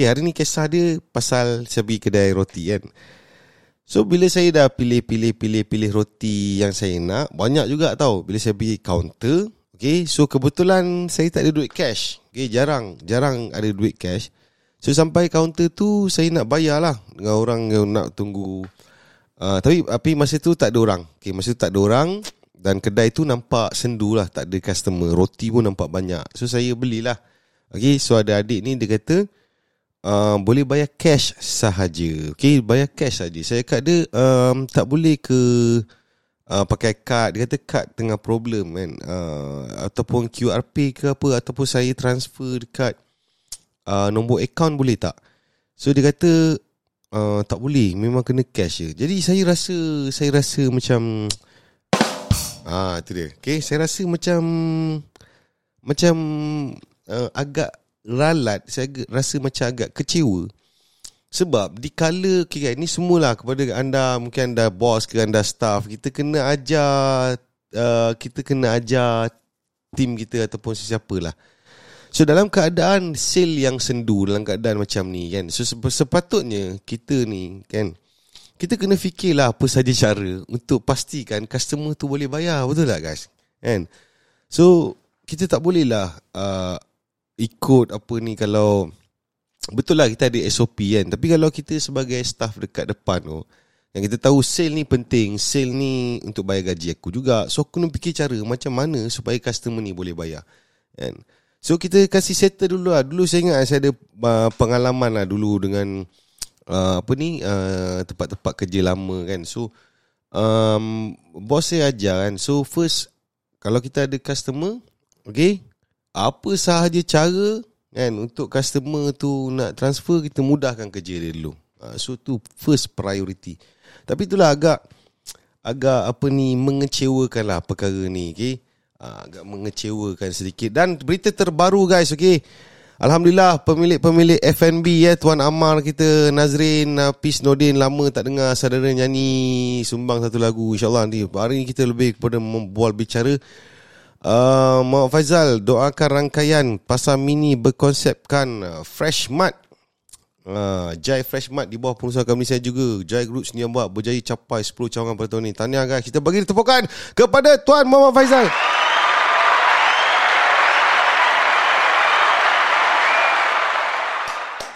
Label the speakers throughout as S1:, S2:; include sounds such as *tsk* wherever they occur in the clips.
S1: Okay hari ni kisah dia Pasal saya pergi kedai roti kan. So bila saya dah pilih-pilih-pilih-pilih roti yang saya nak Banyak juga tau. Bila saya pergi counter Okay so kebetulan saya tak ada duit cash. Okay jarang Jarang ada duit cash. So sampai counter tu Saya nak bayar lah Dengan orang yang nak tunggu. Uh, Tapi tapi masa tu tak ada orang. Okay masa tu tak ada orang Dan kedai tu nampak sendu lah. Tak ada customer. Roti pun nampak banyak. So saya belilah. Okay so ada adik ni dia kata uh, Boleh bayar cash sahaja Okay bayar cash saja. Saya kat dia um, Tak boleh ke uh, Pakai kad Dia kata kad tengah problem kan uh, Ataupun QR Pay ke apa Ataupun saya transfer dekat uh, nombor account boleh tak? So dia kata uh, tak boleh, memang kena cash je. Jadi saya rasa saya rasa macam *tsk* ah itu dia. Okay, saya rasa macam macam uh, agak ralat, saya rasa macam agak kecewa. Sebab di kala okay, ini semualah kepada anda mungkin anda bos ke anda staff kita kena ajar uh, kita kena ajar tim kita ataupun sesiapa lah. So dalam keadaan sale yang sendu dalam keadaan macam ni kan. So sepatutnya kita ni kan kita kena fikirlah apa saja cara untuk pastikan customer tu boleh bayar. Betul tak guys? Kan? So kita tak boleh lah uh, ikut apa ni kalau betul lah kita ada SOP kan. Tapi kalau kita sebagai staff dekat depan tu yang kita tahu sale ni penting, sale ni untuk bayar gaji aku juga. So aku kena fikir cara macam mana supaya customer ni boleh bayar. Kan? So kita kasih settle dulu lah. Dulu saya ingat saya ada uh, pengalaman lah dulu dengan uh, apa ni uh, tempat-tempat kerja lama kan. So um, bos saya ajar kan. So first kalau kita ada customer, okay, apa sahaja cara kan untuk customer tu nak transfer kita mudahkan kerja dia dulu. Uh, so tu first priority. Tapi itulah agak agak apa ni mengecewakan lah perkara ni, okay. Ah, agak mengecewakan sedikit dan berita terbaru guys okey Alhamdulillah pemilik-pemilik FNB ya Tuan Amar kita Nazrin Pis Nordin lama tak dengar saudara nyanyi sumbang satu lagu insyaallah nanti hari ini kita lebih kepada membual bicara uh, Muhammad Faizal doakan rangkaian pasar mini berkonsepkan uh, Fresh Mart. Uh, Jai Fresh Mart di bawah pengusaha kami saya juga. Jai Group sendiri yang buat berjaya capai 10 cawangan pada tahun ini. Tahniah guys. Kita bagi tepukan kepada Tuan Muhammad Faizal.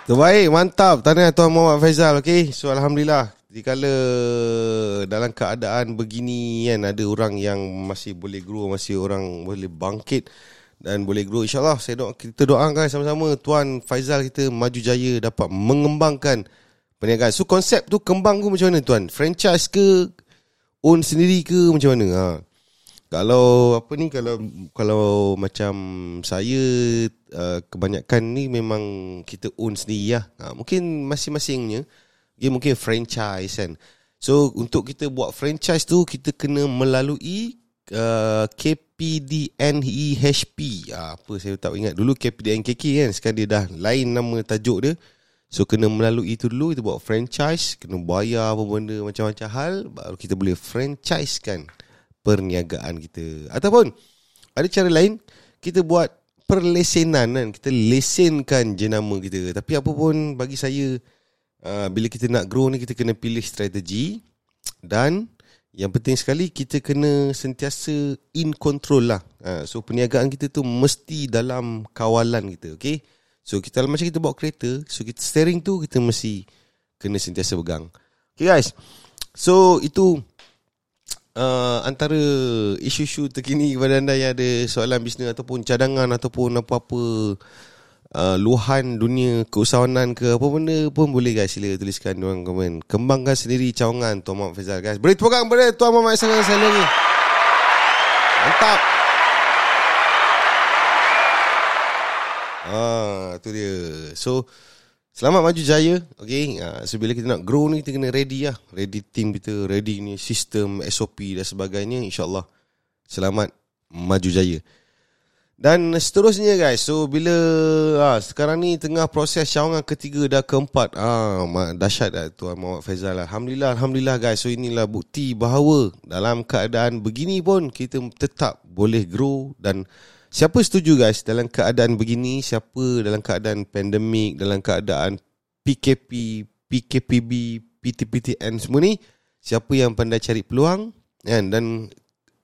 S1: Terbaik, mantap. Tanya Tuan Muhammad Faizal, okey. So alhamdulillah, dikala dalam keadaan begini kan ada orang yang masih boleh grow, masih orang boleh bangkit dan boleh grow insyaallah saya doa kita doakan sama-sama Tuan Faizal kita maju jaya dapat mengembangkan perniagaan. So konsep tu kembang tu macam mana tuan? Franchise ke own sendiri ke macam mana? Ha. Kalau apa ni kalau kalau macam saya uh, kebanyakan ni memang kita own sendiri lah. Ha, mungkin masing-masingnya dia mungkin franchise kan. So untuk kita buat franchise tu kita kena melalui uh, KPDNEHP. Ha, apa saya tak ingat dulu KPDNKK kan sekarang dia dah lain nama tajuk dia. So kena melalui itu dulu kita buat franchise, kena bayar apa benda macam-macam hal baru kita boleh franchise kan perniagaan kita ataupun ada cara lain kita buat perlesenan kan kita lesenkan jenama kita tapi apa pun bagi saya uh, bila kita nak grow ni kita kena pilih strategi dan yang penting sekali kita kena sentiasa in control lah. Uh, so perniagaan kita tu mesti dalam kawalan kita okay so kita macam kita bawa kereta so kita steering tu kita mesti kena sentiasa pegang. Okay guys? So itu uh, antara isu-isu terkini kepada anda yang ada soalan bisnes ataupun cadangan ataupun apa-apa uh, luahan dunia keusahawanan ke apa benda pun boleh guys. Sila tuliskan dalam komen. Kembangkan sendiri cawangan Tuan Muhammad Faizal guys. Beri tepuk tangan kepada Tuan Muhammad Faizal sekali lagi mantap. Ah, tu dia. So, Selamat maju jaya Okay? Uh, So bila kita nak grow ni Kita kena ready lah Ready team kita Ready ni sistem SOP dan sebagainya InsyaAllah. Selamat maju jaya Dan seterusnya guys So bila ah, Sekarang ni tengah proses cawangan ketiga dah keempat. Ah, Dahsyat lah Tuan Muhammad Faizal. Alhamdulillah Alhamdulillah guys. So inilah bukti bahawa Dalam keadaan begini pun Kita tetap boleh grow. Dan Siapa setuju guys dalam keadaan begini, siapa dalam keadaan pandemik, dalam keadaan PKP, PKPB, PTPTN semua ni, siapa yang pandai cari peluang? Kan? Dan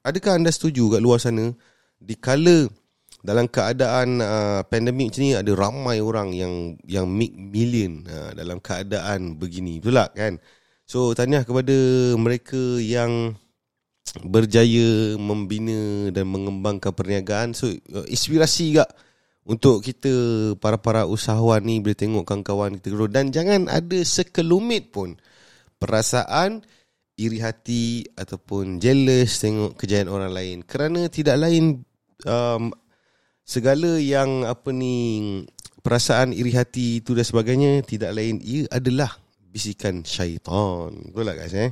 S1: adakah anda setuju kat luar sana? Di kala dalam keadaan uh, pandemik macam ni ada ramai orang yang yang make million uh, dalam keadaan begini betul tak kan? So tanya kepada mereka yang berjaya membina dan mengembangkan perniagaan. So uh, inspirasi juga untuk kita para-para usahawan ni boleh tengok kawan-kawan kita grow. Dan jangan ada sekelumit pun perasaan iri hati ataupun jealous tengok kejayaan orang lain. Kerana tidak lain um, segala yang apa ni perasaan iri hati itu dan sebagainya tidak lain ia adalah bisikan syaitan. Betul tak guys eh